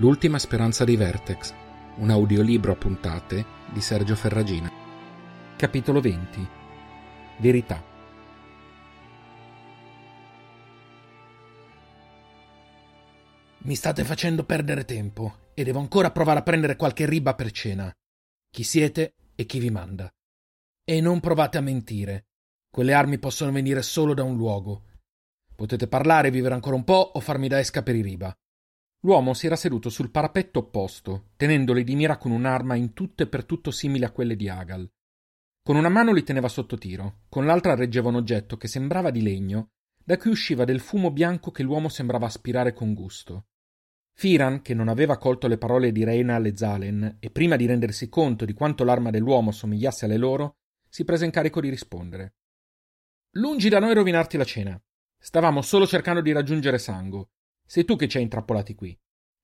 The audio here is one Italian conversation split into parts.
L'ultima speranza di Vertex, un audiolibro a puntate di Sergio Ferragina. Capitolo 20 Verità Mi state facendo perdere tempo e devo ancora provare a prendere qualche riba per cena. Chi siete e chi vi manda. E non provate a mentire. Quelle armi possono venire solo da un luogo. Potete parlare, vivere ancora un po' o farmi da esca per i riba. L'uomo si era seduto sul parapetto opposto, tenendoli di mira con un'arma in tutto e per tutto simile a quelle di Agal. Con una mano li teneva sotto tiro, con l'altra reggeva un oggetto che sembrava di legno, da cui usciva del fumo bianco che l'uomo sembrava aspirare con gusto. Firan, che non aveva colto le parole di Reina e Zalen, e prima di rendersi conto di quanto l'arma dell'uomo somigliasse alle loro, si prese in carico di rispondere. Lungi da noi rovinarti la cena. Stavamo solo cercando di raggiungere Sango. Sei tu che ci hai intrappolati qui.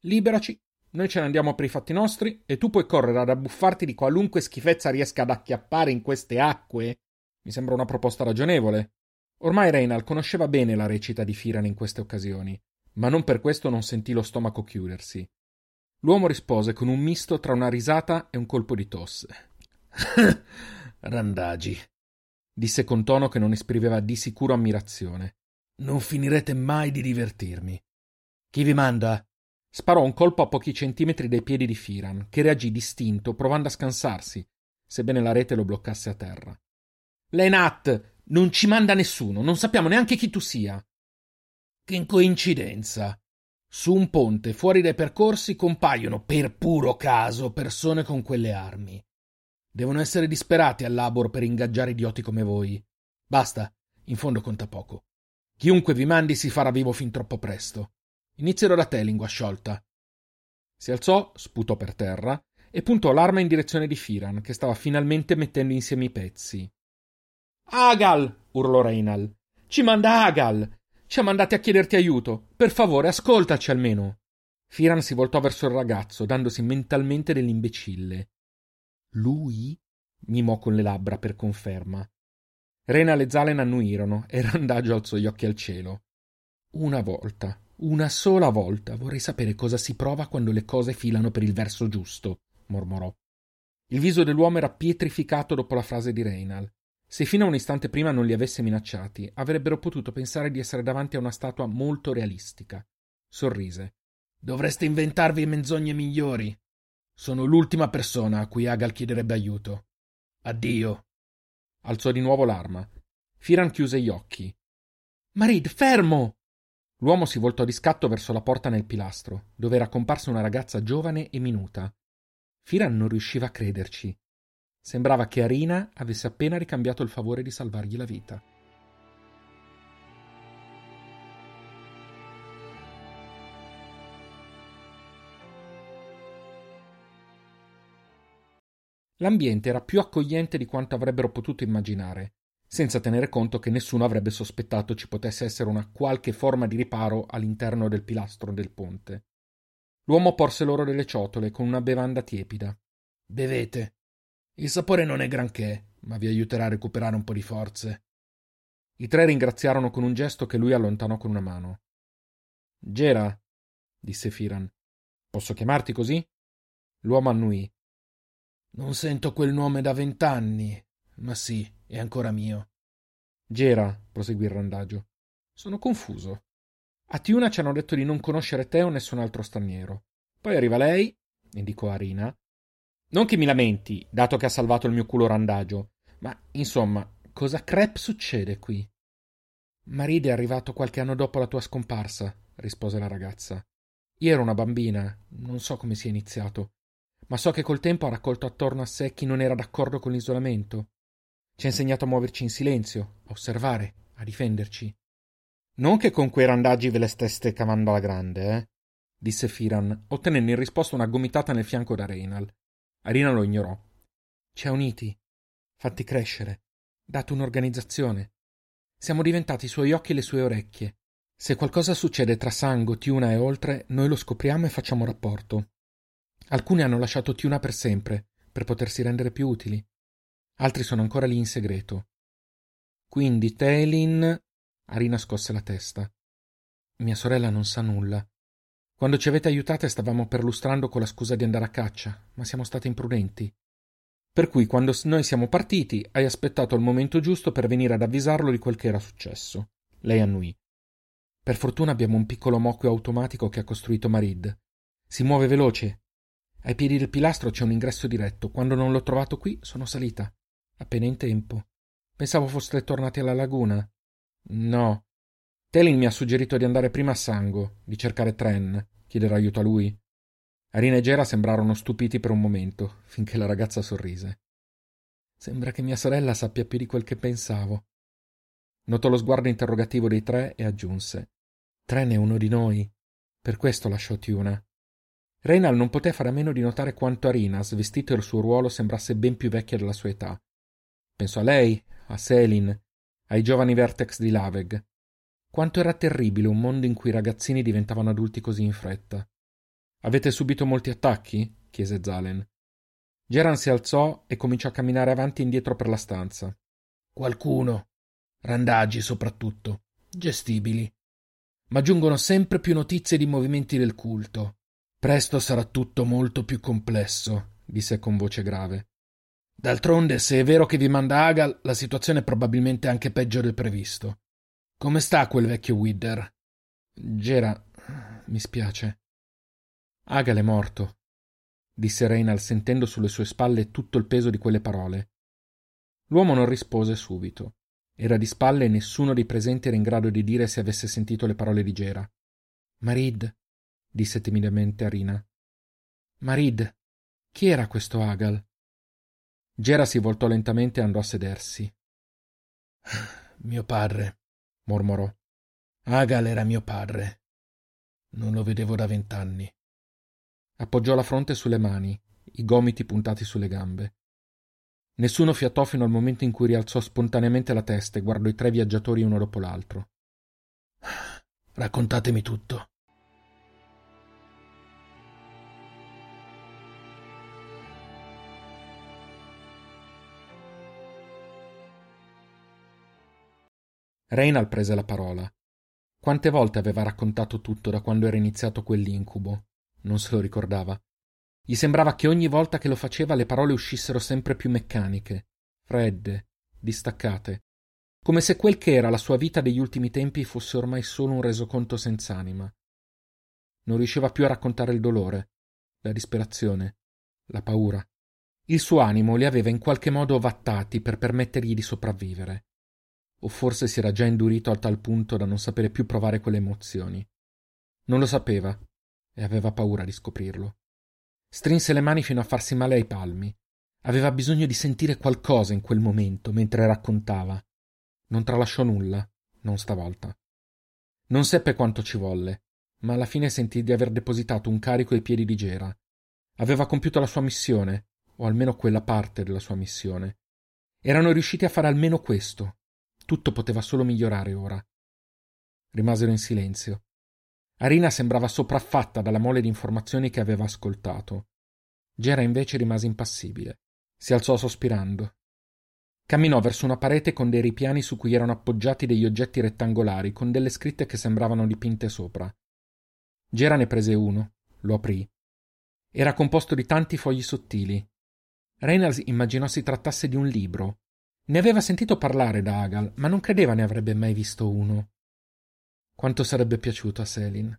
Liberaci, noi ce ne andiamo per i fatti nostri e tu puoi correre ad abbuffarti di qualunque schifezza riesca ad acchiappare in queste acque. Mi sembra una proposta ragionevole. Ormai Reynal conosceva bene la recita di Firan in queste occasioni, ma non per questo non sentì lo stomaco chiudersi. L'uomo rispose con un misto tra una risata e un colpo di tosse. Randagi, disse con tono che non esprimeva di sicuro ammirazione. Non finirete mai di divertirmi. Chi vi manda? Sparò un colpo a pochi centimetri dai piedi di Firan, che reagì distinto, provando a scansarsi, sebbene la rete lo bloccasse a terra. Lenat, non ci manda nessuno, non sappiamo neanche chi tu sia. Che coincidenza. Su un ponte fuori dai percorsi compaiono per puro caso persone con quelle armi. Devono essere disperati al labor per ingaggiare idioti come voi. Basta, in fondo conta poco. Chiunque vi mandi si farà vivo fin troppo presto. Inizierò da te, lingua sciolta. Si alzò, sputò per terra e puntò l'arma in direzione di Firan, che stava finalmente mettendo insieme i pezzi. Agal! urlò Reinal. Ci manda Agal! Ci ha mandati a chiederti aiuto. Per favore, ascoltaci almeno. Firan si voltò verso il ragazzo, dandosi mentalmente dell'imbecille. Lui? mimò con le labbra per conferma. Rena e Zalen annuirono e Randagio alzò gli occhi al cielo. Una volta, una sola volta vorrei sapere cosa si prova quando le cose filano per il verso giusto, mormorò. Il viso dell'uomo era pietrificato dopo la frase di Reynal. Se fino a un istante prima non li avesse minacciati, avrebbero potuto pensare di essere davanti a una statua molto realistica. Sorrise. Dovreste inventarvi menzogne migliori. Sono l'ultima persona a cui Agal chiederebbe aiuto. Addio. Alzò di nuovo l'arma. Firan chiuse gli occhi. Marid, fermo! L'uomo si voltò di scatto verso la porta nel pilastro, dove era comparsa una ragazza giovane e minuta. Firan non riusciva a crederci. Sembrava che Arina avesse appena ricambiato il favore di salvargli la vita. L'ambiente era più accogliente di quanto avrebbero potuto immaginare senza tenere conto che nessuno avrebbe sospettato ci potesse essere una qualche forma di riparo all'interno del pilastro del ponte. L'uomo porse loro delle ciotole con una bevanda tiepida. Bevete. Il sapore non è granché, ma vi aiuterà a recuperare un po' di forze. I tre ringraziarono con un gesto che lui allontanò con una mano. Gera, disse Firan. Posso chiamarti così? L'uomo annuì. Non sento quel nome da vent'anni, ma sì, è ancora mio. Gera, proseguì il randagio. Sono confuso. A Tiuna ci hanno detto di non conoscere te o nessun altro straniero. Poi arriva lei, indicò Arina. Non che mi lamenti, dato che ha salvato il mio culo randagio, ma insomma, cosa crep succede qui? Maride è arrivato qualche anno dopo la tua scomparsa, rispose la ragazza. Io ero una bambina, non so come sia iniziato, ma so che col tempo ha raccolto attorno a sé chi non era d'accordo con l'isolamento ci ha insegnato a muoverci in silenzio, a osservare, a difenderci. Non che con quei randaggi ve le steste cavando alla grande, eh? disse Firan, ottenendo in risposta una gomitata nel fianco da Reynal. Arina lo ignorò. Ci ha uniti, fatti crescere, dato un'organizzazione. Siamo diventati i suoi occhi e le sue orecchie. Se qualcosa succede tra Sango, Tiuna e oltre, noi lo scopriamo e facciamo rapporto. Alcuni hanno lasciato Tiuna per sempre, per potersi rendere più utili altri sono ancora lì in segreto. Quindi Telin. Arina scosse la testa. Mia sorella non sa nulla. Quando ci avete aiutate stavamo perlustrando con la scusa di andare a caccia, ma siamo stati imprudenti. Per cui quando noi siamo partiti hai aspettato il momento giusto per venire ad avvisarlo di quel che era successo. Lei annuì. Per fortuna abbiamo un piccolo mocchio automatico che ha costruito Marid. Si muove veloce. Ai piedi del pilastro c'è un ingresso diretto. Quando non l'ho trovato qui, sono salita. Appena in tempo. Pensavo foste tornati alla laguna. No. Telin mi ha suggerito di andare prima a Sango, di cercare Tren, chiedere aiuto a lui. Arina e Gera sembrarono stupiti per un momento, finché la ragazza sorrise. Sembra che mia sorella sappia più di quel che pensavo. Notò lo sguardo interrogativo dei tre e aggiunse: Tren è uno di noi. Per questo lasciò Tiuna. Reynal non poté fare a meno di notare quanto Arina, svestito il suo ruolo, sembrasse ben più vecchia della sua età. Pensò a lei, a Selin, ai giovani Vertex di Laveg. Quanto era terribile un mondo in cui i ragazzini diventavano adulti così in fretta. Avete subito molti attacchi? chiese Zalen. Geran si alzò e cominciò a camminare avanti e indietro per la stanza. Qualcuno. Randaggi soprattutto. Gestibili ma giungono sempre più notizie di movimenti del culto. Presto sarà tutto molto più complesso, disse con voce grave. D'altronde, se è vero che vi manda Agal, la situazione è probabilmente anche peggio del previsto. Come sta quel vecchio Widder? Gera, mi spiace. Agal è morto, disse Reynal sentendo sulle sue spalle tutto il peso di quelle parole. L'uomo non rispose subito. Era di spalle e nessuno dei presenti era in grado di dire se avesse sentito le parole di Gera. Marid, disse timidamente Arina. Marid, chi era questo Agal? Gera si voltò lentamente e andò a sedersi. Mio padre, mormorò. Agal era mio padre. Non lo vedevo da vent'anni. Appoggiò la fronte sulle mani, i gomiti puntati sulle gambe. Nessuno fiatò fino al momento in cui rialzò spontaneamente la testa e guardò i tre viaggiatori uno dopo l'altro. Raccontatemi tutto. Reynal prese la parola. Quante volte aveva raccontato tutto da quando era iniziato quell'incubo? Non se lo ricordava. Gli sembrava che ogni volta che lo faceva le parole uscissero sempre più meccaniche, fredde, distaccate, come se quel che era la sua vita degli ultimi tempi fosse ormai solo un resoconto senz'anima. Non riusciva più a raccontare il dolore, la disperazione, la paura. Il suo animo li aveva in qualche modo vattati per permettergli di sopravvivere. O forse si era già indurito a tal punto da non sapere più provare quelle emozioni. Non lo sapeva e aveva paura di scoprirlo. Strinse le mani fino a farsi male ai palmi. Aveva bisogno di sentire qualcosa in quel momento mentre raccontava. Non tralasciò nulla, non stavolta. Non seppe quanto ci volle, ma alla fine sentì di aver depositato un carico ai piedi di Gera. Aveva compiuto la sua missione, o almeno quella parte della sua missione. Erano riusciti a fare almeno questo. Tutto poteva solo migliorare ora. Rimasero in silenzio. Arina sembrava sopraffatta dalla mole di informazioni che aveva ascoltato. Gera invece rimase impassibile. Si alzò sospirando. Camminò verso una parete con dei ripiani su cui erano appoggiati degli oggetti rettangolari con delle scritte che sembravano dipinte sopra. Gera ne prese uno, lo aprì. Era composto di tanti fogli sottili. Reynolds immaginò si trattasse di un libro. Ne aveva sentito parlare da Agal, ma non credeva ne avrebbe mai visto uno. Quanto sarebbe piaciuto a Selin.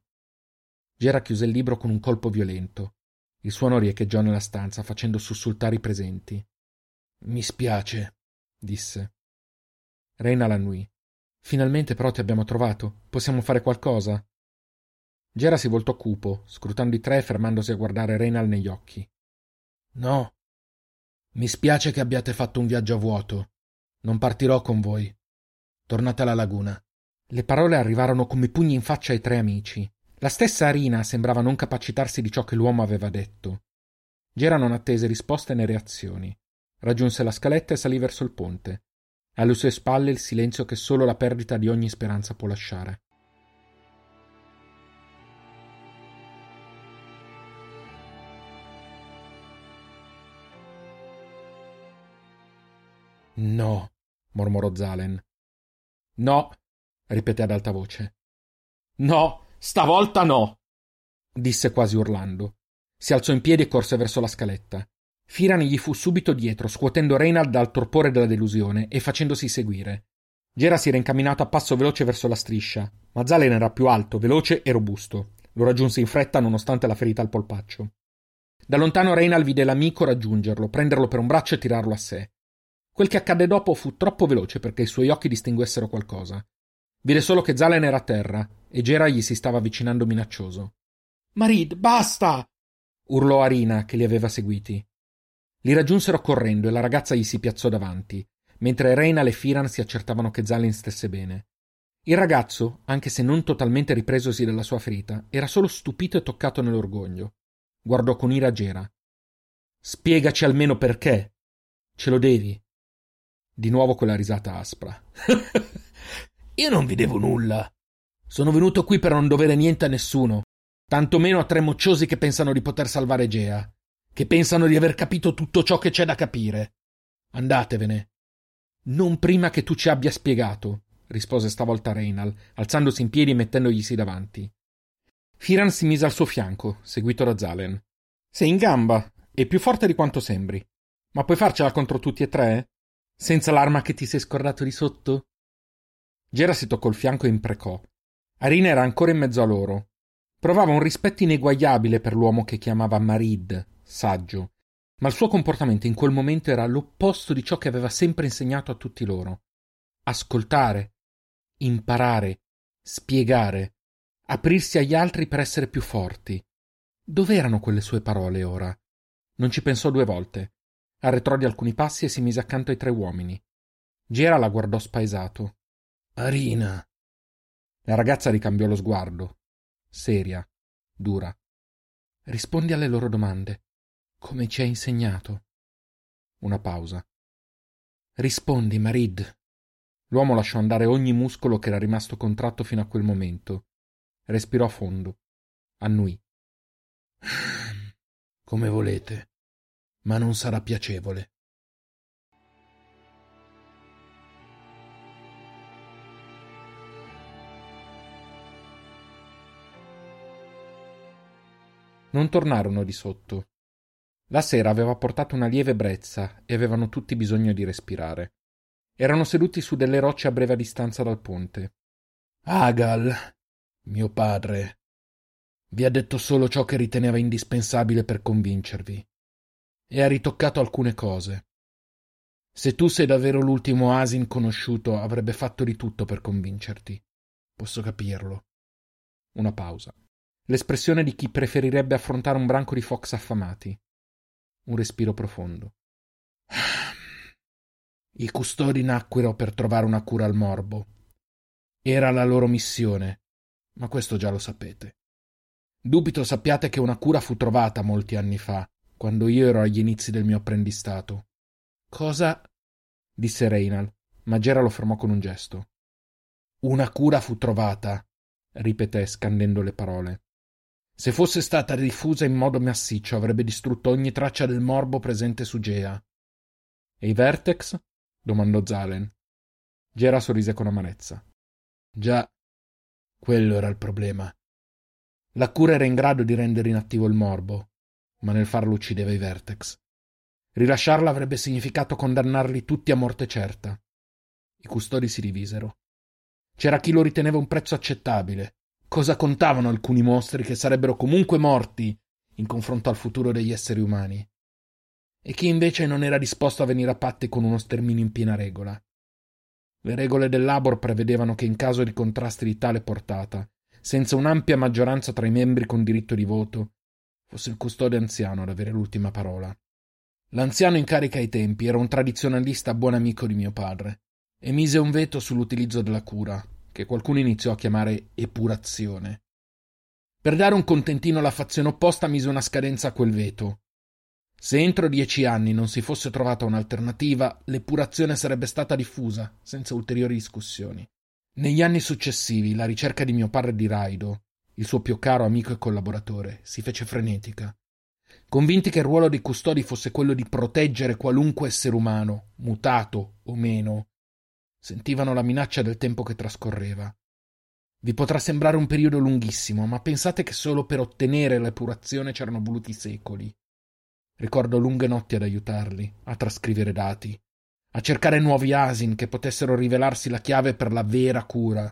Gera chiuse il libro con un colpo violento. Il suono riecheggiò nella stanza, facendo sussultare i presenti. Mi spiace, disse. Reina l'annui. Finalmente però ti abbiamo trovato. Possiamo fare qualcosa? Gera si voltò cupo, scrutando i tre e fermandosi a guardare Reynal negli occhi. No. Mi spiace che abbiate fatto un viaggio a vuoto. Non partirò con voi. Tornate alla laguna. Le parole arrivarono come pugni in faccia ai tre amici. La stessa Arina sembrava non capacitarsi di ciò che l'uomo aveva detto. Gera non attese risposte né reazioni. Raggiunse la scaletta e salì verso il ponte. Alle sue spalle il silenzio che solo la perdita di ogni speranza può lasciare. No, mormorò Zalen. No, ripeté ad alta voce. No, stavolta no. disse quasi urlando. Si alzò in piedi e corse verso la scaletta. Firan gli fu subito dietro, scuotendo Reynald dal torpore della delusione e facendosi seguire. Gera si era incamminato a passo veloce verso la striscia, ma Zalen era più alto, veloce e robusto. Lo raggiunse in fretta nonostante la ferita al polpaccio. Da lontano Reynald vide l'amico raggiungerlo, prenderlo per un braccio e tirarlo a sé. Quel che accadde dopo fu troppo veloce perché i suoi occhi distinguessero qualcosa. Vide solo che Zalen era a terra e Gera gli si stava avvicinando minaccioso. Marid, basta! urlò Arina che li aveva seguiti. Li raggiunsero correndo e la ragazza gli si piazzò davanti, mentre Reynal e Firan si accertavano che Zalin stesse bene. Il ragazzo, anche se non totalmente ripresosi dalla sua ferita, era solo stupito e toccato nell'orgoglio. Guardò con ira Gera. Spiegaci almeno perché. Ce lo devi. Di nuovo quella risata aspra. Io non vi devo nulla. Sono venuto qui per non dovere niente a nessuno, tantomeno a tre mocciosi che pensano di poter salvare Gea, che pensano di aver capito tutto ciò che c'è da capire. Andatevene. Non prima che tu ci abbia spiegato, rispose stavolta Reynal, alzandosi in piedi e mettendoglisi davanti. Firan si mise al suo fianco, seguito da Zalen. Sei in gamba e più forte di quanto sembri. Ma puoi farcela contro tutti e tre? Senza l'arma che ti sei scordato di sotto? Gera si toccò il fianco e imprecò. Arina era ancora in mezzo a loro. Provava un rispetto ineguagliabile per l'uomo che chiamava Marid, saggio, ma il suo comportamento in quel momento era l'opposto di ciò che aveva sempre insegnato a tutti loro. Ascoltare, imparare, spiegare, aprirsi agli altri per essere più forti. Dov'erano quelle sue parole ora? Non ci pensò due volte. Arretrò di alcuni passi e si mise accanto ai tre uomini. Gera la guardò spaesato. Arina. La ragazza ricambiò lo sguardo. Seria, dura. Rispondi alle loro domande, come ci hai insegnato. Una pausa. Rispondi, Marid. L'uomo lasciò andare ogni muscolo che era rimasto contratto fino a quel momento. Respirò a fondo. Annui. Come volete, ma non sarà piacevole. Non tornarono di sotto. La sera aveva portato una lieve brezza e avevano tutti bisogno di respirare. Erano seduti su delle rocce a breve distanza dal ponte. Agal, mio padre, vi ha detto solo ciò che riteneva indispensabile per convincervi e ha ritoccato alcune cose. Se tu sei davvero l'ultimo Asin conosciuto, avrebbe fatto di tutto per convincerti. Posso capirlo. Una pausa. L'espressione di chi preferirebbe affrontare un branco di fox affamati. Un respiro profondo. I custodi nacquero per trovare una cura al morbo. Era la loro missione, ma questo già lo sapete. Dubito sappiate che una cura fu trovata molti anni fa, quando io ero agli inizi del mio apprendistato. Cosa? disse Reynal, ma Gera lo fermò con un gesto. Una cura fu trovata, ripeté scandendo le parole. Se fosse stata diffusa in modo massiccio avrebbe distrutto ogni traccia del morbo presente su Gea. E i Vertex? domandò Zalen. Gera sorrise con amarezza. Già, quello era il problema. La cura era in grado di rendere inattivo il morbo, ma nel farlo uccideva i Vertex. Rilasciarla avrebbe significato condannarli tutti a morte certa. I custodi si divisero. C'era chi lo riteneva un prezzo accettabile. Cosa contavano alcuni mostri che sarebbero comunque morti in confronto al futuro degli esseri umani? e chi invece non era disposto a venire a patti con uno sterminio in piena regola. Le regole del Labor prevedevano che in caso di contrasti di tale portata, senza un'ampia maggioranza tra i membri con diritto di voto, fosse il custode anziano ad avere l'ultima parola. L'anziano in carica ai tempi era un tradizionalista buon amico di mio padre e mise un veto sull'utilizzo della cura, che qualcuno iniziò a chiamare epurazione. Per dare un contentino alla fazione opposta mise una scadenza a quel veto, se entro dieci anni non si fosse trovata un'alternativa, l'epurazione sarebbe stata diffusa, senza ulteriori discussioni. Negli anni successivi, la ricerca di mio padre di Raido, il suo più caro amico e collaboratore, si fece frenetica. Convinti che il ruolo dei custodi fosse quello di proteggere qualunque essere umano, mutato o meno, sentivano la minaccia del tempo che trascorreva. Vi potrà sembrare un periodo lunghissimo, ma pensate che solo per ottenere l'epurazione c'erano voluti secoli. Ricordo lunghe notti ad aiutarli, a trascrivere dati, a cercare nuovi asin che potessero rivelarsi la chiave per la vera cura.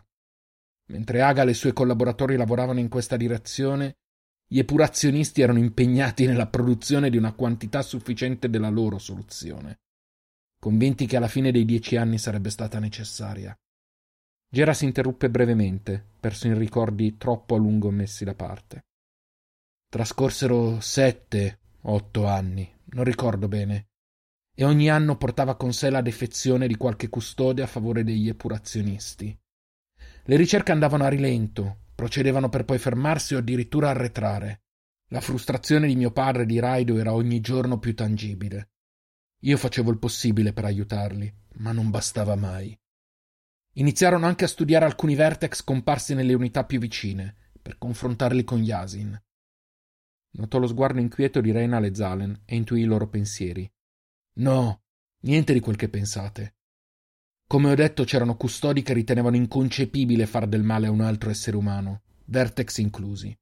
Mentre Agal e i suoi collaboratori lavoravano in questa direzione, gli epurazionisti erano impegnati nella produzione di una quantità sufficiente della loro soluzione, convinti che alla fine dei dieci anni sarebbe stata necessaria. Gera si interruppe brevemente, perso in ricordi troppo a lungo messi da parte. Trascorsero sette, otto anni, non ricordo bene, e ogni anno portava con sé la defezione di qualche custode a favore degli epurazionisti. Le ricerche andavano a rilento, procedevano per poi fermarsi o addirittura arretrare. La frustrazione di mio padre e di Raido era ogni giorno più tangibile. Io facevo il possibile per aiutarli, ma non bastava mai. Iniziarono anche a studiare alcuni vertex comparsi nelle unità più vicine, per confrontarli con gli Asin. Notò lo sguardo inquieto di Reynal e Zalen e intuì i loro pensieri. No, niente di quel che pensate. Come ho detto, c'erano custodi che ritenevano inconcepibile far del male a un altro essere umano, Vertex inclusi.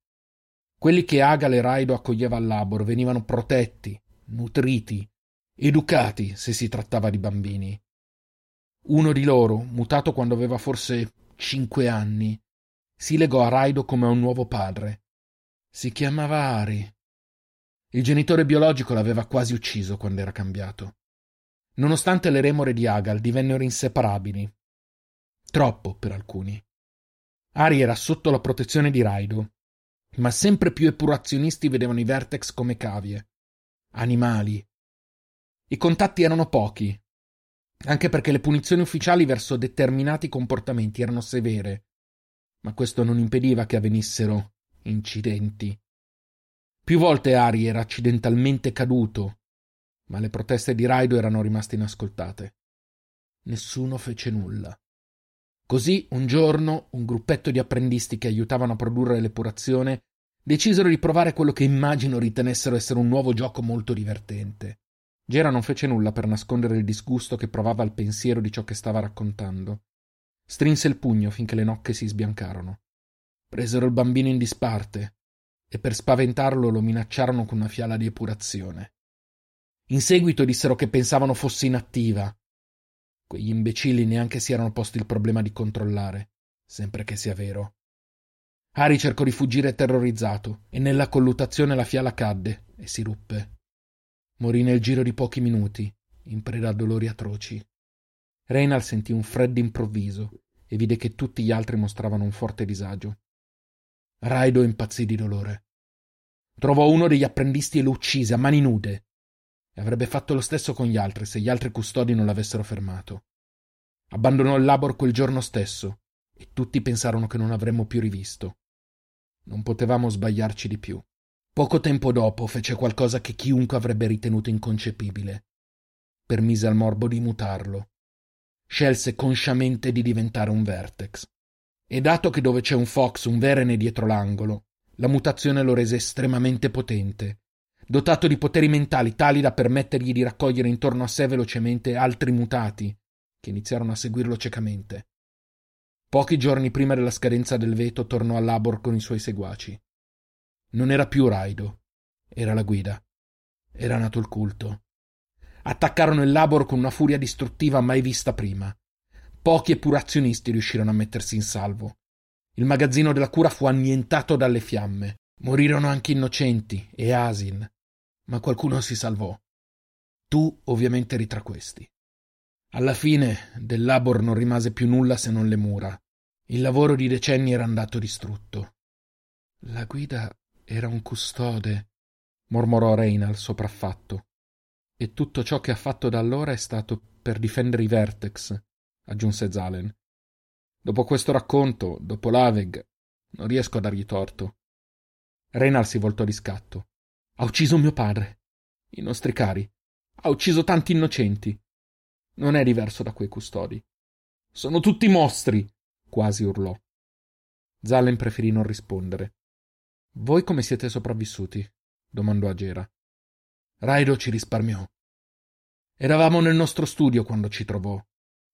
Quelli che Agal e Raido accoglieva al labor venivano protetti, nutriti, educati se si trattava di bambini. Uno di loro, mutato quando aveva forse cinque anni, si legò a Raido come a un nuovo padre. Si chiamava Ari. Il genitore biologico l'aveva quasi ucciso quando era cambiato. Nonostante le remore di Agal divennero inseparabili. Troppo per alcuni. Ari era sotto la protezione di Raido, ma sempre più epurazionisti vedevano i Vertex come cavie. Animali. I contatti erano pochi, anche perché le punizioni ufficiali verso determinati comportamenti erano severe, ma questo non impediva che avvenissero incidenti. Più volte Ari era accidentalmente caduto, ma le proteste di Raido erano rimaste inascoltate. Nessuno fece nulla. Così, un giorno, un gruppetto di apprendisti che aiutavano a produrre l'epurazione decisero di provare quello che immagino ritenessero essere un nuovo gioco molto divertente. Gera non fece nulla per nascondere il disgusto che provava al pensiero di ciò che stava raccontando. Strinse il pugno finché le nocche si sbiancarono. Presero il bambino in disparte e per spaventarlo lo minacciarono con una fiala di epurazione. In seguito dissero che pensavano fosse inattiva Quegli imbecilli neanche si erano posti il problema di controllare, sempre che sia vero. Harry cercò di fuggire terrorizzato e nella colluttazione la fiala cadde e si ruppe. Morì nel giro di pochi minuti, in preda a dolori atroci. Reynald sentì un freddo improvviso e vide che tutti gli altri mostravano un forte disagio. Raido impazzì di dolore. Trovò uno degli apprendisti e lo uccise a mani nude e avrebbe fatto lo stesso con gli altri se gli altri custodi non l'avessero fermato. Abbandonò il labor quel giorno stesso e tutti pensarono che non avremmo più rivisto. Non potevamo sbagliarci di più. Poco tempo dopo fece qualcosa che chiunque avrebbe ritenuto inconcepibile. Permise al morbo di mutarlo. Scelse consciamente di diventare un vertex. E dato che dove c'è un fox un verene dietro l'angolo, la mutazione lo rese estremamente potente dotato di poteri mentali tali da permettergli di raccogliere intorno a sé velocemente altri mutati, che iniziarono a seguirlo ciecamente. Pochi giorni prima della scadenza del veto tornò a Labor con i suoi seguaci. Non era più Raido, era la guida. Era nato il culto. Attaccarono il Labor con una furia distruttiva mai vista prima. Pochi epurazionisti riuscirono a mettersi in salvo. Il magazzino della cura fu annientato dalle fiamme. Morirono anche innocenti e Asin, ma qualcuno si salvò. Tu ovviamente eri tra questi. Alla fine del labor non rimase più nulla se non le mura. Il lavoro di decenni era andato distrutto. La guida era un custode, mormorò Reynal sopraffatto. E tutto ciò che ha fatto da allora è stato per difendere i Vertex, aggiunse Zalen. Dopo questo racconto, dopo l'Aveg, non riesco a dargli torto. Reynal si voltò di scatto. Ha ucciso mio padre, i nostri cari. Ha ucciso tanti innocenti. Non è diverso da quei custodi. Sono tutti mostri! quasi urlò. Zallen preferì non rispondere. Voi come siete sopravvissuti? domandò a Gera. Raido ci risparmiò. Eravamo nel nostro studio quando ci trovò.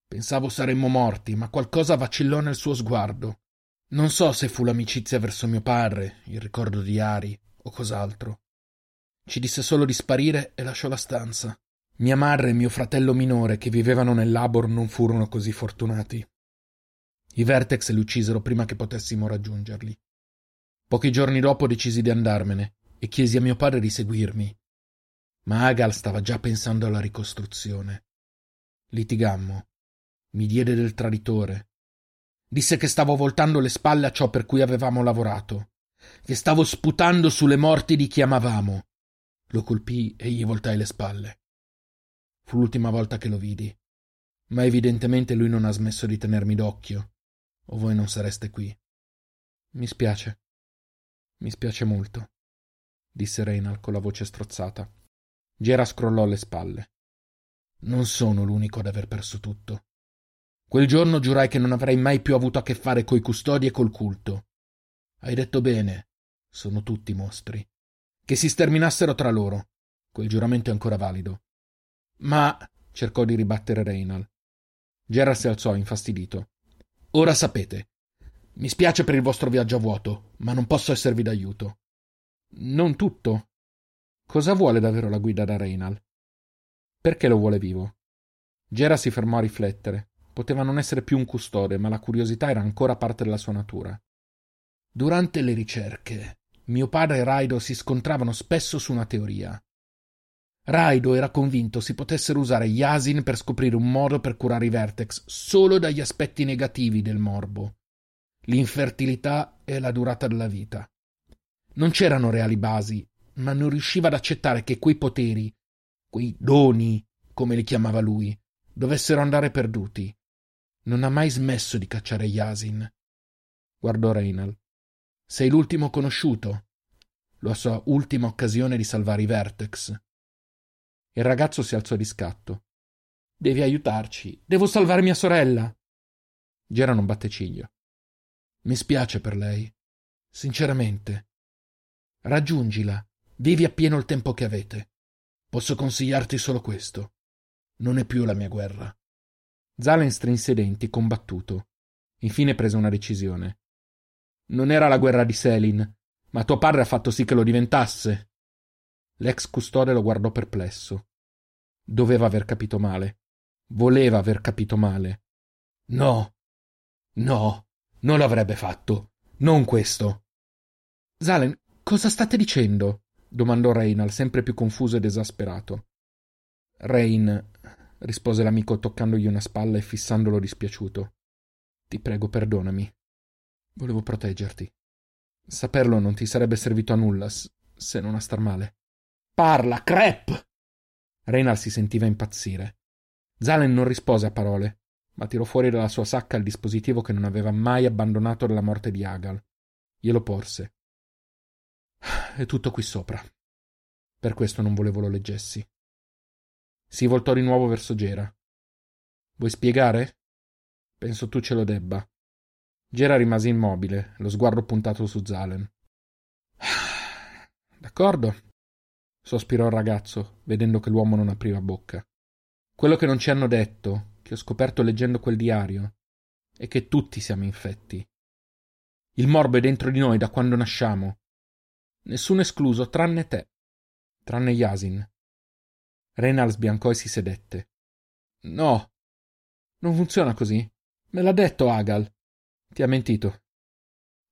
Pensavo saremmo morti, ma qualcosa vacillò nel suo sguardo. Non so se fu l'amicizia verso mio padre, il ricordo di Ari o cos'altro. Ci disse solo di sparire e lasciò la stanza. Mia madre e mio fratello minore che vivevano nel Labor non furono così fortunati. I Vertex li uccisero prima che potessimo raggiungerli. Pochi giorni dopo decisi di andarmene e chiesi a mio padre di seguirmi. Ma Agal stava già pensando alla ricostruzione. Litigammo. Mi diede del traditore. Disse che stavo voltando le spalle a ciò per cui avevamo lavorato, che stavo sputando sulle morti di chi amavamo. Lo colpii e gli voltai le spalle. Fu l'ultima volta che lo vidi, ma evidentemente lui non ha smesso di tenermi d'occhio, o voi non sareste qui. Mi spiace. Mi spiace molto, disse Reynal con la voce strozzata. Gera scrollò le spalle. Non sono l'unico ad aver perso tutto. Quel giorno giurai che non avrei mai più avuto a che fare coi custodi e col culto. Hai detto bene, sono tutti mostri. Che si sterminassero tra loro. Quel giuramento è ancora valido. Ma cercò di ribattere Reynal. Gerard si alzò infastidito. Ora sapete. Mi spiace per il vostro viaggio a vuoto, ma non posso esservi d'aiuto. Non tutto. Cosa vuole davvero la guida da Reynal? Perché lo vuole vivo? Gera si fermò a riflettere. Poteva non essere più un custode, ma la curiosità era ancora parte della sua natura. Durante le ricerche, mio padre e Raido si scontravano spesso su una teoria. Raido era convinto si potessero usare Yasin per scoprire un modo per curare i Vertex solo dagli aspetti negativi del morbo, l'infertilità e la durata della vita. Non c'erano reali basi, ma non riusciva ad accettare che quei poteri, quei doni, come li chiamava lui, dovessero andare perduti. Non ha mai smesso di cacciare Yasin. Guardò Reynal. Sei l'ultimo conosciuto. La sua ultima occasione di salvare i Vertex. Il ragazzo si alzò di scatto. Devi aiutarci. Devo salvare mia sorella. Gera non batte ciglio. Mi spiace per lei. Sinceramente. Raggiungila. Vivi appieno il tempo che avete. Posso consigliarti solo questo. Non è più la mia guerra. Zalen strinse i denti, combattuto. Infine prese una decisione. Non era la guerra di Selin, ma tuo padre ha fatto sì che lo diventasse. L'ex custode lo guardò perplesso. Doveva aver capito male. Voleva aver capito male. No. No. Non l'avrebbe fatto. Non questo. Zalen, cosa state dicendo? domandò Reynal, sempre più confuso ed esasperato. Rain, rispose l'amico toccandogli una spalla e fissandolo dispiaciuto. Ti prego, perdonami. Volevo proteggerti. Saperlo non ti sarebbe servito a nulla, se non a star male. Parla, crep! Reynal si sentiva impazzire. Zalen non rispose a parole, ma tirò fuori dalla sua sacca il dispositivo che non aveva mai abbandonato dalla morte di Agal. Glielo porse. È tutto qui sopra. Per questo non volevo lo leggessi. Si voltò di nuovo verso Gera. Vuoi spiegare? Penso tu ce lo debba. Gera rimase immobile, lo sguardo puntato su Zalen. D'accordo, sospirò il ragazzo, vedendo che l'uomo non apriva bocca. Quello che non ci hanno detto, che ho scoperto leggendo quel diario, è che tutti siamo infetti. Il morbo è dentro di noi da quando nasciamo. Nessuno escluso, tranne te, tranne Yasin. Reynal sbiancò e si sedette. No, non funziona così. Me l'ha detto Agal. Ti ha mentito.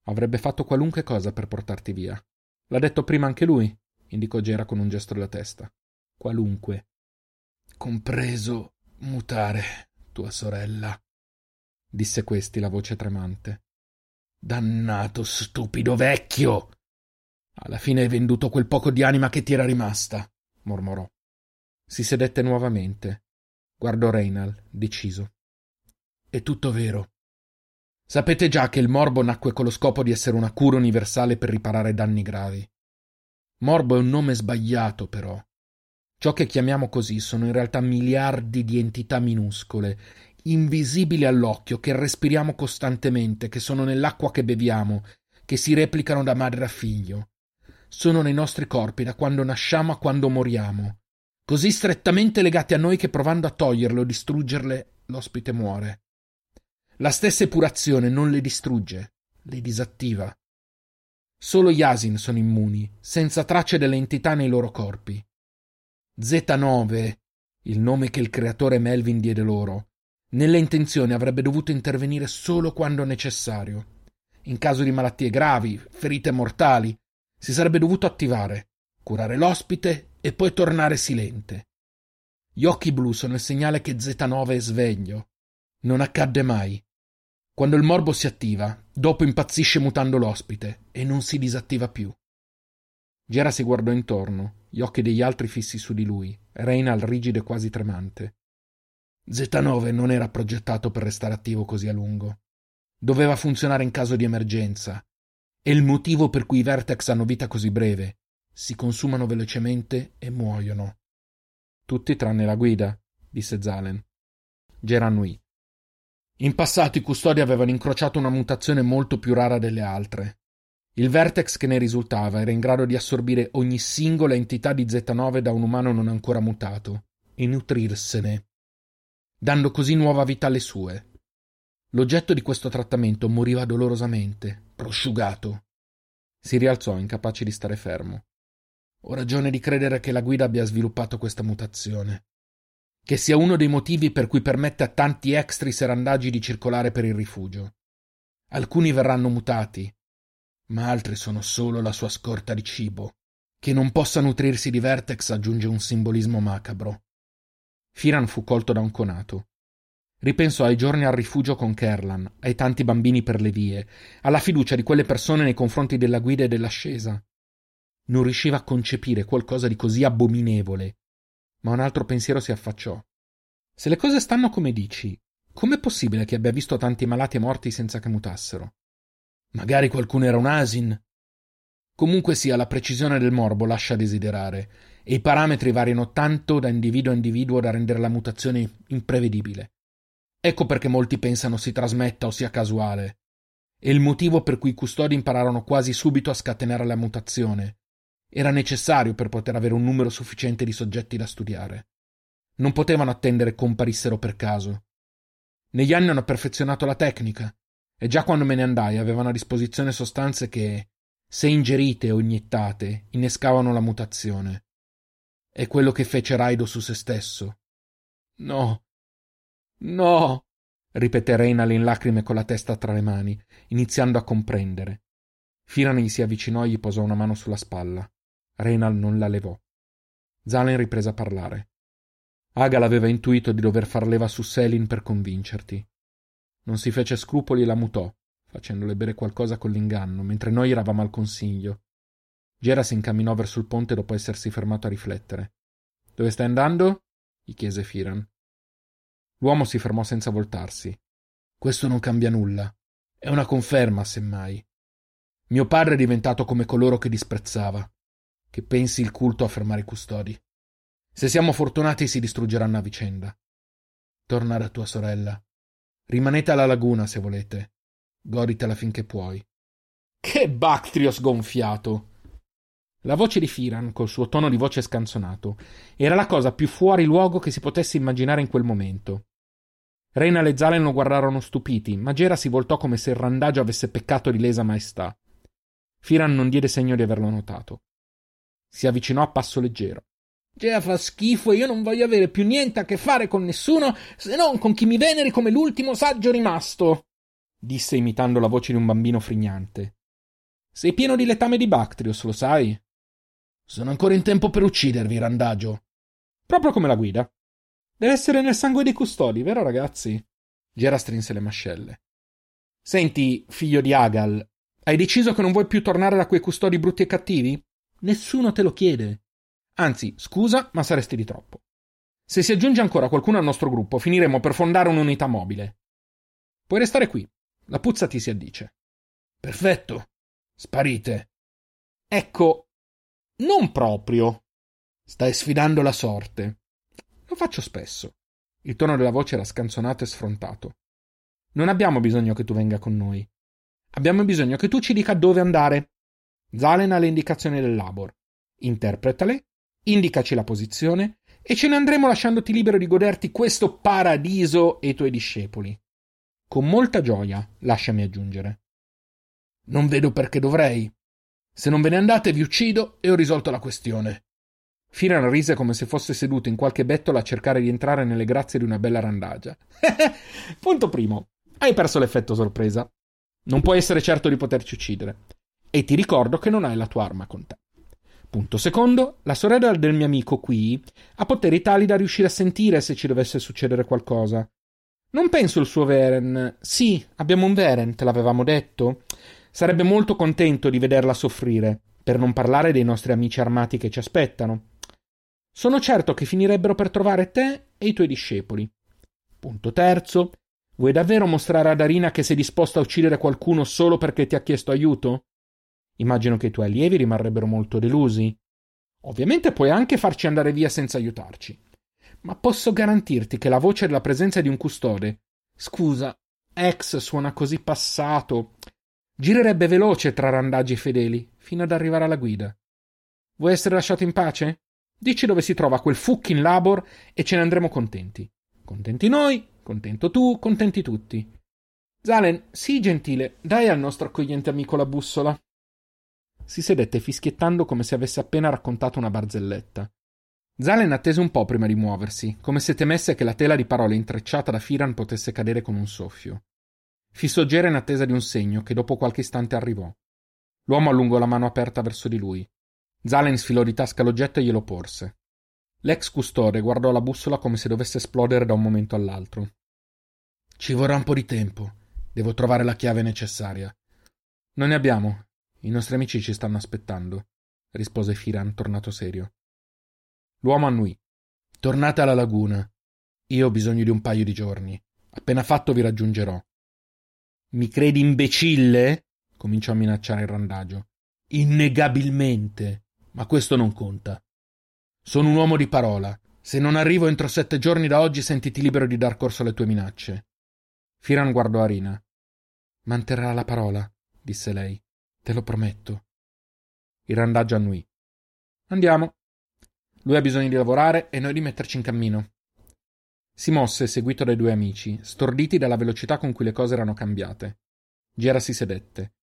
Avrebbe fatto qualunque cosa per portarti via. L'ha detto prima anche lui indicò Gera con un gesto della testa. Qualunque. Compreso mutare tua sorella, disse questi la voce tremante. Dannato stupido vecchio! Alla fine hai venduto quel poco di anima che ti era rimasta, mormorò. Si sedette nuovamente. Guardò Reynal, deciso. È tutto vero. Sapete già che il morbo nacque con lo scopo di essere una cura universale per riparare danni gravi. Morbo è un nome sbagliato, però. Ciò che chiamiamo così sono in realtà miliardi di entità minuscole, invisibili all'occhio, che respiriamo costantemente, che sono nell'acqua che beviamo, che si replicano da madre a figlio. Sono nei nostri corpi da quando nasciamo a quando moriamo, così strettamente legati a noi che provando a toglierle o distruggerle, l'ospite muore. La stessa epurazione non le distrugge, le disattiva. Solo gli Asin sono immuni, senza tracce delle entità nei loro corpi. Z9, il nome che il creatore Melvin diede loro, nelle intenzioni avrebbe dovuto intervenire solo quando necessario. In caso di malattie gravi, ferite mortali, si sarebbe dovuto attivare, curare l'ospite e poi tornare silente. Gli occhi blu sono il segnale che Z9 è sveglio. Non accadde mai. Quando il morbo si attiva, dopo impazzisce mutando l'ospite e non si disattiva più. Gera si guardò intorno, gli occhi degli altri fissi su di lui, Reynal rigido e quasi tremante. Z9 non era progettato per restare attivo così a lungo. Doveva funzionare in caso di emergenza. E il motivo per cui i Vertex hanno vita così breve. Si consumano velocemente e muoiono. Tutti tranne la guida, disse Zalen. Gera annui. In passato i custodi avevano incrociato una mutazione molto più rara delle altre. Il vertex che ne risultava era in grado di assorbire ogni singola entità di Z9 da un umano non ancora mutato e nutrirsene, dando così nuova vita alle sue. L'oggetto di questo trattamento moriva dolorosamente, prosciugato. Si rialzò, incapace di stare fermo. Ho ragione di credere che la guida abbia sviluppato questa mutazione che sia uno dei motivi per cui permette a tanti extri serandagi di circolare per il rifugio. Alcuni verranno mutati, ma altri sono solo la sua scorta di cibo. Che non possa nutrirsi di Vertex aggiunge un simbolismo macabro. Firan fu colto da un conato. Ripensò ai giorni al rifugio con Kerlan, ai tanti bambini per le vie, alla fiducia di quelle persone nei confronti della guida e dell'ascesa. Non riusciva a concepire qualcosa di così abominevole ma un altro pensiero si affacciò. Se le cose stanno come dici, com'è possibile che abbia visto tanti malati morti senza che mutassero? Magari qualcuno era un asin. Comunque sia, la precisione del morbo lascia desiderare, e i parametri variano tanto da individuo a individuo da rendere la mutazione imprevedibile. Ecco perché molti pensano si trasmetta o sia casuale. E il motivo per cui i custodi impararono quasi subito a scatenare la mutazione, era necessario per poter avere un numero sufficiente di soggetti da studiare. Non potevano attendere comparissero per caso. Negli anni hanno perfezionato la tecnica, e già quando me ne andai avevano a disposizione sostanze che, se ingerite o iniettate, innescavano la mutazione. È quello che fece Raido su se stesso. No. No. ripeté Reynal in lacrime con la testa tra le mani, iniziando a comprendere. Firan gli si avvicinò e gli posò una mano sulla spalla. Reynal non la levò. Zalen riprese a parlare. Agal aveva intuito di dover far leva su Selin per convincerti. Non si fece scrupoli e la mutò, facendole bere qualcosa con l'inganno, mentre noi eravamo al consiglio. Gera si incamminò verso il ponte dopo essersi fermato a riflettere. Dove stai andando? gli chiese Firan. L'uomo si fermò senza voltarsi. Questo non cambia nulla. È una conferma, semmai. Mio padre è diventato come coloro che disprezzava che pensi il culto a fermare i custodi. Se siamo fortunati si distruggeranno a vicenda. Torna da tua sorella. Rimanete alla laguna se volete. Goditela finché puoi. Che Bactrio sgonfiato! La voce di Firan, col suo tono di voce scanzonato, era la cosa più fuori luogo che si potesse immaginare in quel momento. Reina e Zalen lo guardarono stupiti, ma Gera si voltò come se il randagio avesse peccato di lesa maestà. Firan non diede segno di averlo notato. Si avvicinò a passo leggero. Gea fa schifo e io non voglio avere più niente a che fare con nessuno se non con chi mi veneri come l'ultimo saggio rimasto, disse imitando la voce di un bambino frignante. Sei pieno di letame di Bactrios, lo sai? Sono ancora in tempo per uccidervi, randagio. Proprio come la guida. Deve essere nel sangue dei custodi, vero ragazzi? Gera strinse le mascelle. Senti, figlio di Agal, hai deciso che non vuoi più tornare da quei custodi brutti e cattivi? Nessuno te lo chiede. Anzi, scusa, ma saresti di troppo. Se si aggiunge ancora qualcuno al nostro gruppo, finiremo per fondare un'unità mobile. Puoi restare qui. La puzza ti si addice. Perfetto. Sparite. Ecco, non proprio. Stai sfidando la sorte. Lo faccio spesso. Il tono della voce era scanzonato e sfrontato. Non abbiamo bisogno che tu venga con noi. Abbiamo bisogno che tu ci dica dove andare. Zalen ha le indicazioni del Labor. Interpretale, indicaci la posizione e ce ne andremo lasciandoti libero di goderti questo paradiso e i tuoi discepoli. Con molta gioia, lasciami aggiungere. Non vedo perché dovrei. Se non ve ne andate, vi uccido e ho risolto la questione. Firan rise come se fosse seduto in qualche bettola a cercare di entrare nelle grazie di una bella randagia. Punto primo. Hai perso l'effetto sorpresa. Non puoi essere certo di poterci uccidere. E ti ricordo che non hai la tua arma con te. Punto secondo, la sorella del mio amico qui ha poteri tali da riuscire a sentire se ci dovesse succedere qualcosa. Non penso il suo Veren. Sì, abbiamo un Veren, te l'avevamo detto. Sarebbe molto contento di vederla soffrire, per non parlare dei nostri amici armati che ci aspettano. Sono certo che finirebbero per trovare te e i tuoi discepoli. Punto terzo. Vuoi davvero mostrare ad Arina che sei disposto a uccidere qualcuno solo perché ti ha chiesto aiuto? Immagino che i tuoi allievi rimarrebbero molto delusi. Ovviamente puoi anche farci andare via senza aiutarci. Ma posso garantirti che la voce della presenza di un custode. Scusa, ex suona così passato. Girerebbe veloce tra randaggi fedeli, fino ad arrivare alla guida. Vuoi essere lasciato in pace? Dici dove si trova quel fucking labor e ce ne andremo contenti. Contenti noi, contento tu, contenti tutti. Zalen, sii gentile, dai al nostro accogliente amico la bussola. Si sedette fischiettando come se avesse appena raccontato una barzelletta. Zalen attese un po' prima di muoversi, come se temesse che la tela di parole intrecciata da Firan potesse cadere con un soffio. Fissò Gera in attesa di un segno che dopo qualche istante arrivò. L'uomo allungò la mano aperta verso di lui. Zalen sfilò di tasca l'oggetto e glielo porse. L'ex custode guardò la bussola come se dovesse esplodere da un momento all'altro. Ci vorrà un po' di tempo. Devo trovare la chiave necessaria. Non ne abbiamo. I nostri amici ci stanno aspettando, rispose Firan, tornato serio. L'uomo annui. Tornate alla laguna. Io ho bisogno di un paio di giorni. Appena fatto vi raggiungerò. Mi credi imbecille? cominciò a minacciare il randagio. Innegabilmente ma questo non conta. Sono un uomo di parola. Se non arrivo entro sette giorni da oggi, sentiti libero di dar corso alle tue minacce. Firan guardò Arina. Manterrà la parola, disse lei. Te lo prometto. Il randaggio annui. Andiamo. Lui ha bisogno di lavorare e noi di metterci in cammino. Si mosse, seguito dai due amici, storditi dalla velocità con cui le cose erano cambiate. Gera si sedette.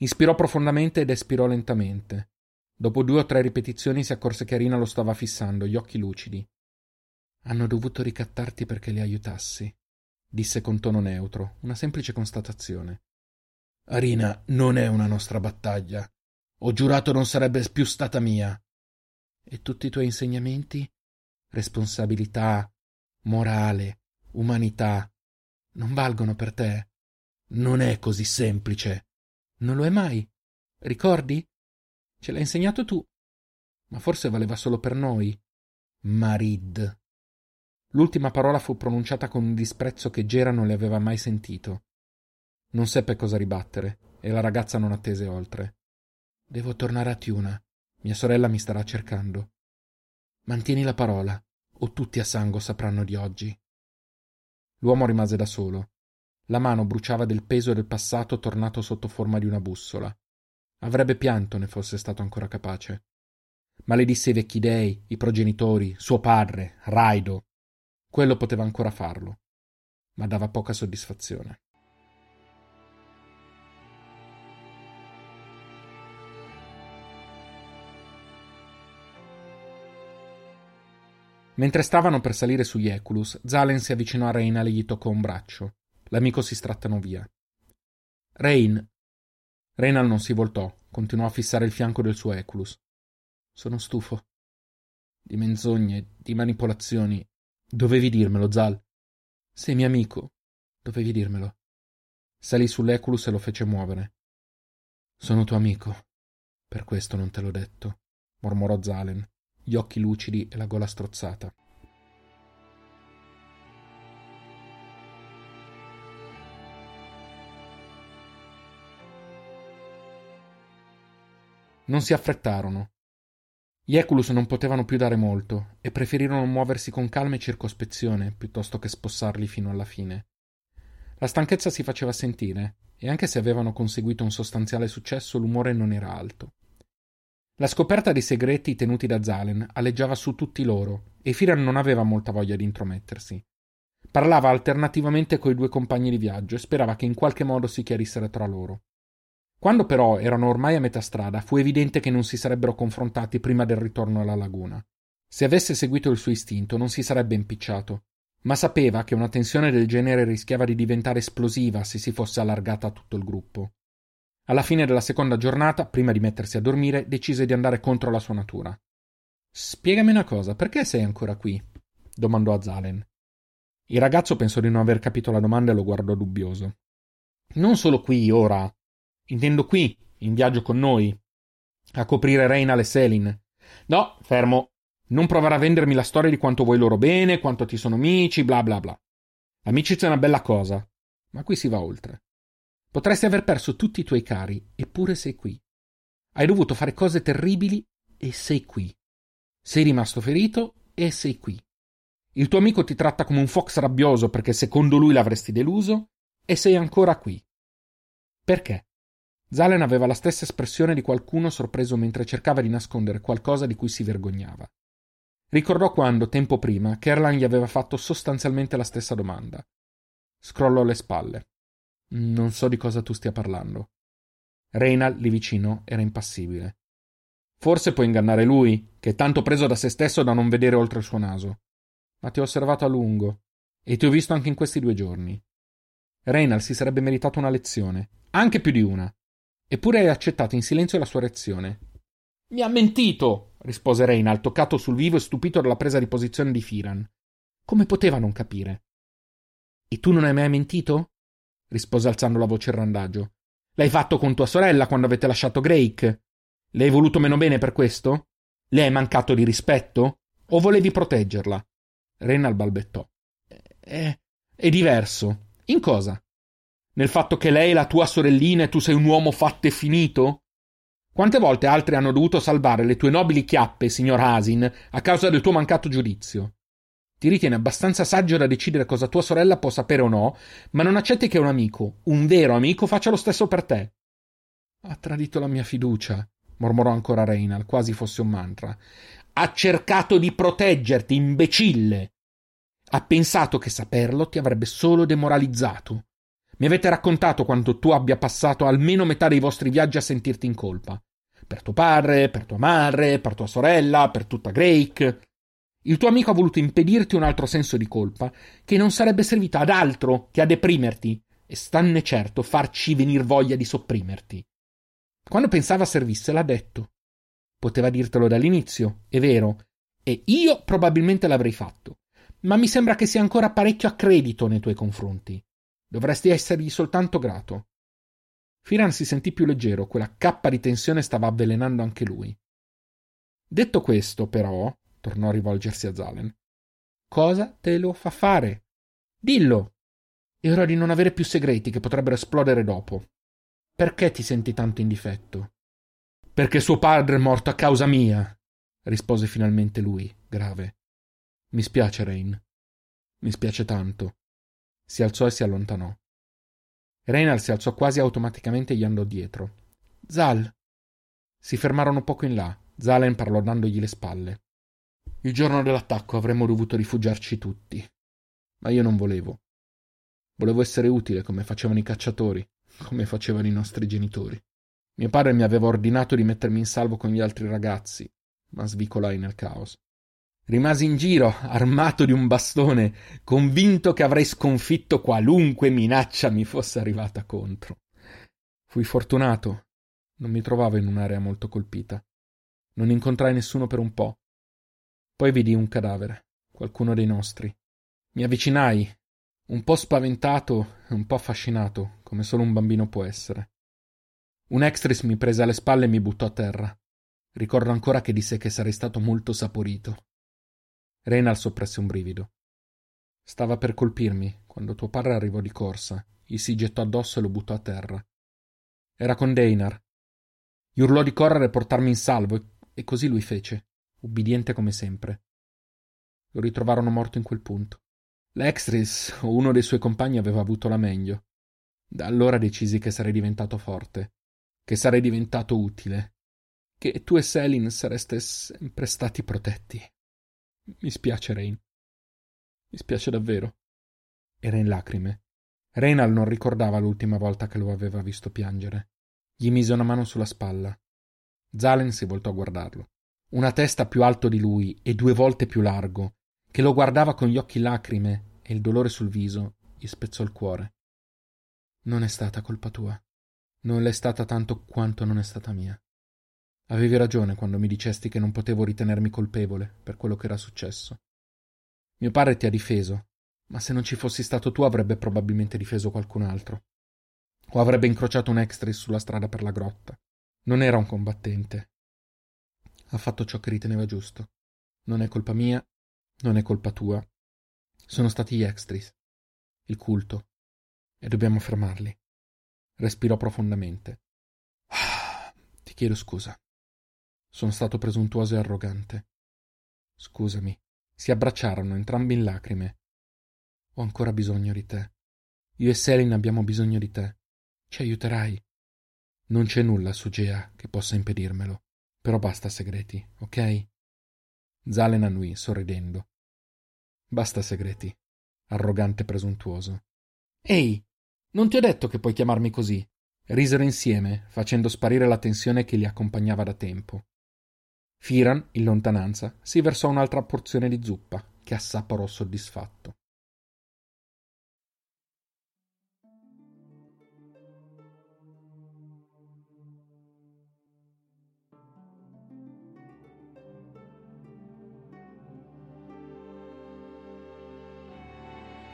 Ispirò profondamente ed espirò lentamente. Dopo due o tre ripetizioni si accorse che Arina lo stava fissando, gli occhi lucidi. Hanno dovuto ricattarti perché li aiutassi, disse con tono neutro, una semplice constatazione. Arina, non è una nostra battaglia. Ho giurato non sarebbe più stata mia. E tutti i tuoi insegnamenti? Responsabilità, morale, umanità, non valgono per te? Non è così semplice. Non lo è mai. Ricordi? Ce l'hai insegnato tu. Ma forse valeva solo per noi. Marid. L'ultima parola fu pronunciata con un disprezzo che Gera non le aveva mai sentito. Non seppe cosa ribattere, e la ragazza non attese oltre. Devo tornare a Tiuna. Mia sorella mi starà cercando. Mantieni la parola, o tutti a sangue sapranno di oggi. L'uomo rimase da solo. La mano bruciava del peso del passato tornato sotto forma di una bussola. Avrebbe pianto ne fosse stato ancora capace. Maledisse i vecchi dei, i progenitori, suo padre, Raido. Quello poteva ancora farlo, ma dava poca soddisfazione. Mentre stavano per salire su Eculus, Zalen si avvicinò a Reina e gli toccò un braccio. L'amico si strattano via. Rain, Reynal non si voltò, continuò a fissare il fianco del suo Eculus. Sono stufo. Di menzogne, di manipolazioni. Dovevi dirmelo, Zal. Sei mio amico. Dovevi dirmelo. Salì sull'Eculus e lo fece muovere. Sono tuo amico. Per questo non te l'ho detto, mormorò Zalen, gli occhi lucidi e la gola strozzata. Non si affrettarono. Gli Eculus non potevano più dare molto e preferirono muoversi con calma e circospezione piuttosto che spossarli fino alla fine. La stanchezza si faceva sentire e anche se avevano conseguito un sostanziale successo l'umore non era alto. La scoperta dei segreti tenuti da Zalen alleggiava su tutti loro e Firan non aveva molta voglia di intromettersi. Parlava alternativamente coi due compagni di viaggio e sperava che in qualche modo si chiarissero tra loro. Quando però erano ormai a metà strada, fu evidente che non si sarebbero confrontati prima del ritorno alla laguna. Se avesse seguito il suo istinto, non si sarebbe impicciato, ma sapeva che una tensione del genere rischiava di diventare esplosiva se si fosse allargata a tutto il gruppo. Alla fine della seconda giornata, prima di mettersi a dormire, decise di andare contro la sua natura. Spiegami una cosa, perché sei ancora qui? domandò a Zalen. Il ragazzo pensò di non aver capito la domanda e lo guardò dubbioso. Non solo qui, ora. Intendo qui, in viaggio con noi. A coprire Reina e Selin. No, fermo. Non provare a vendermi la storia di quanto vuoi loro bene, quanto ti sono amici, bla bla bla. L'amicizia è una bella cosa, ma qui si va oltre. Potresti aver perso tutti i tuoi cari, eppure sei qui. Hai dovuto fare cose terribili e sei qui. Sei rimasto ferito e sei qui. Il tuo amico ti tratta come un fox rabbioso perché secondo lui l'avresti deluso e sei ancora qui. Perché? Zalen aveva la stessa espressione di qualcuno sorpreso mentre cercava di nascondere qualcosa di cui si vergognava. Ricordò quando, tempo prima, Kerlan gli aveva fatto sostanzialmente la stessa domanda. Scrollò le spalle. Non so di cosa tu stia parlando. Reynal, lì vicino, era impassibile. Forse puoi ingannare lui, che è tanto preso da se stesso da non vedere oltre il suo naso. Ma ti ho osservato a lungo, e ti ho visto anche in questi due giorni. Reynal si sarebbe meritato una lezione, anche più di una. Eppure hai accettato in silenzio la sua reazione. Mi ha mentito! rispose Reynal, toccato sul vivo e stupito dalla presa di posizione di Firan. Come poteva non capire? E tu non hai mai mentito? Rispose alzando la voce il randagio. L'hai fatto con tua sorella quando avete lasciato Drake? Le hai voluto meno bene per questo? Le hai mancato di rispetto? O volevi proteggerla? Reynal balbettò. È, è diverso. In cosa? Nel fatto che lei è la tua sorellina e tu sei un uomo fatto e finito? Quante volte altri hanno dovuto salvare le tue nobili chiappe, signor Hasin, a causa del tuo mancato giudizio? Ti ritieni abbastanza saggio da decidere cosa tua sorella può sapere o no, ma non accetti che un amico, un vero amico, faccia lo stesso per te. Ha tradito la mia fiducia, mormorò ancora Reynal, quasi fosse un mantra. Ha cercato di proteggerti, imbecille. Ha pensato che saperlo ti avrebbe solo demoralizzato. Mi avete raccontato quanto tu abbia passato almeno metà dei vostri viaggi a sentirti in colpa. Per tuo padre, per tua madre, per tua sorella, per tutta Drake. Il tuo amico ha voluto impedirti un altro senso di colpa che non sarebbe servito ad altro che a deprimerti e stanne certo farci venir voglia di sopprimerti. Quando pensava servisse l'ha detto. Poteva dirtelo dall'inizio, è vero, e io probabilmente l'avrei fatto, ma mi sembra che sia ancora parecchio a credito nei tuoi confronti. Dovresti essergli soltanto grato. Firan si sentì più leggero, quella cappa di tensione stava avvelenando anche lui. Detto questo, però, tornò a rivolgersi a Zalen. Cosa te lo fa fare? Dillo! È ora di non avere più segreti che potrebbero esplodere dopo. Perché ti senti tanto in difetto? Perché suo padre è morto a causa mia, rispose finalmente lui, grave. Mi spiace, Rain. Mi spiace tanto. Si alzò e si allontanò. Reynald si alzò quasi automaticamente e gli andò dietro. Zal. Si fermarono poco in là. Zalen parlò dandogli le spalle. Il giorno dell'attacco avremmo dovuto rifugiarci tutti. Ma io non volevo. Volevo essere utile come facevano i cacciatori, come facevano i nostri genitori. Mio padre mi aveva ordinato di mettermi in salvo con gli altri ragazzi, ma svicolai nel caos. Rimasi in giro, armato di un bastone, convinto che avrei sconfitto qualunque minaccia mi fosse arrivata contro. Fui fortunato. Non mi trovavo in un'area molto colpita. Non incontrai nessuno per un po'. Poi vidi un cadavere, qualcuno dei nostri. Mi avvicinai, un po' spaventato e un po' affascinato, come solo un bambino può essere. Un extris mi prese alle spalle e mi buttò a terra. Ricordo ancora che disse che sarei stato molto saporito. Renal soppresse un brivido. Stava per colpirmi quando tuo padre arrivò di corsa, gli si gettò addosso e lo buttò a terra. Era con Deinar. Gli urlò di correre e portarmi in salvo, e così lui fece ubbidiente come sempre. Lo ritrovarono morto in quel punto. L'extris o uno dei suoi compagni aveva avuto la meglio. Da allora decisi che sarei diventato forte, che sarei diventato utile, che tu e Selin sareste sempre stati protetti. Mi spiace, Rain. Mi spiace davvero. Era in lacrime. Reynal non ricordava l'ultima volta che lo aveva visto piangere. Gli mise una mano sulla spalla. Zalen si voltò a guardarlo. Una testa più alto di lui e due volte più largo, che lo guardava con gli occhi lacrime e il dolore sul viso gli spezzò il cuore. Non è stata colpa tua. Non l'è stata tanto quanto non è stata mia. Avevi ragione quando mi dicesti che non potevo ritenermi colpevole per quello che era successo. Mio padre ti ha difeso, ma se non ci fossi stato tu avrebbe probabilmente difeso qualcun altro. O avrebbe incrociato un extris sulla strada per la grotta. Non era un combattente. Ha fatto ciò che riteneva giusto. Non è colpa mia, non è colpa tua. Sono stati gli extris, il culto, e dobbiamo fermarli. Respirò profondamente. Ah, ti chiedo scusa. Sono stato presuntuoso e arrogante. Scusami. Si abbracciarono entrambi in lacrime. Ho ancora bisogno di te. Io e Selin abbiamo bisogno di te. Ci aiuterai. Non c'è nulla su Gea che possa impedirmelo. Però basta segreti, ok? Zalen annui, sorridendo. Basta segreti. Arrogante e presuntuoso. Ehi, non ti ho detto che puoi chiamarmi così. Risero insieme, facendo sparire la tensione che li accompagnava da tempo. Firan, in lontananza, si versò un'altra porzione di zuppa, che assaporò soddisfatto.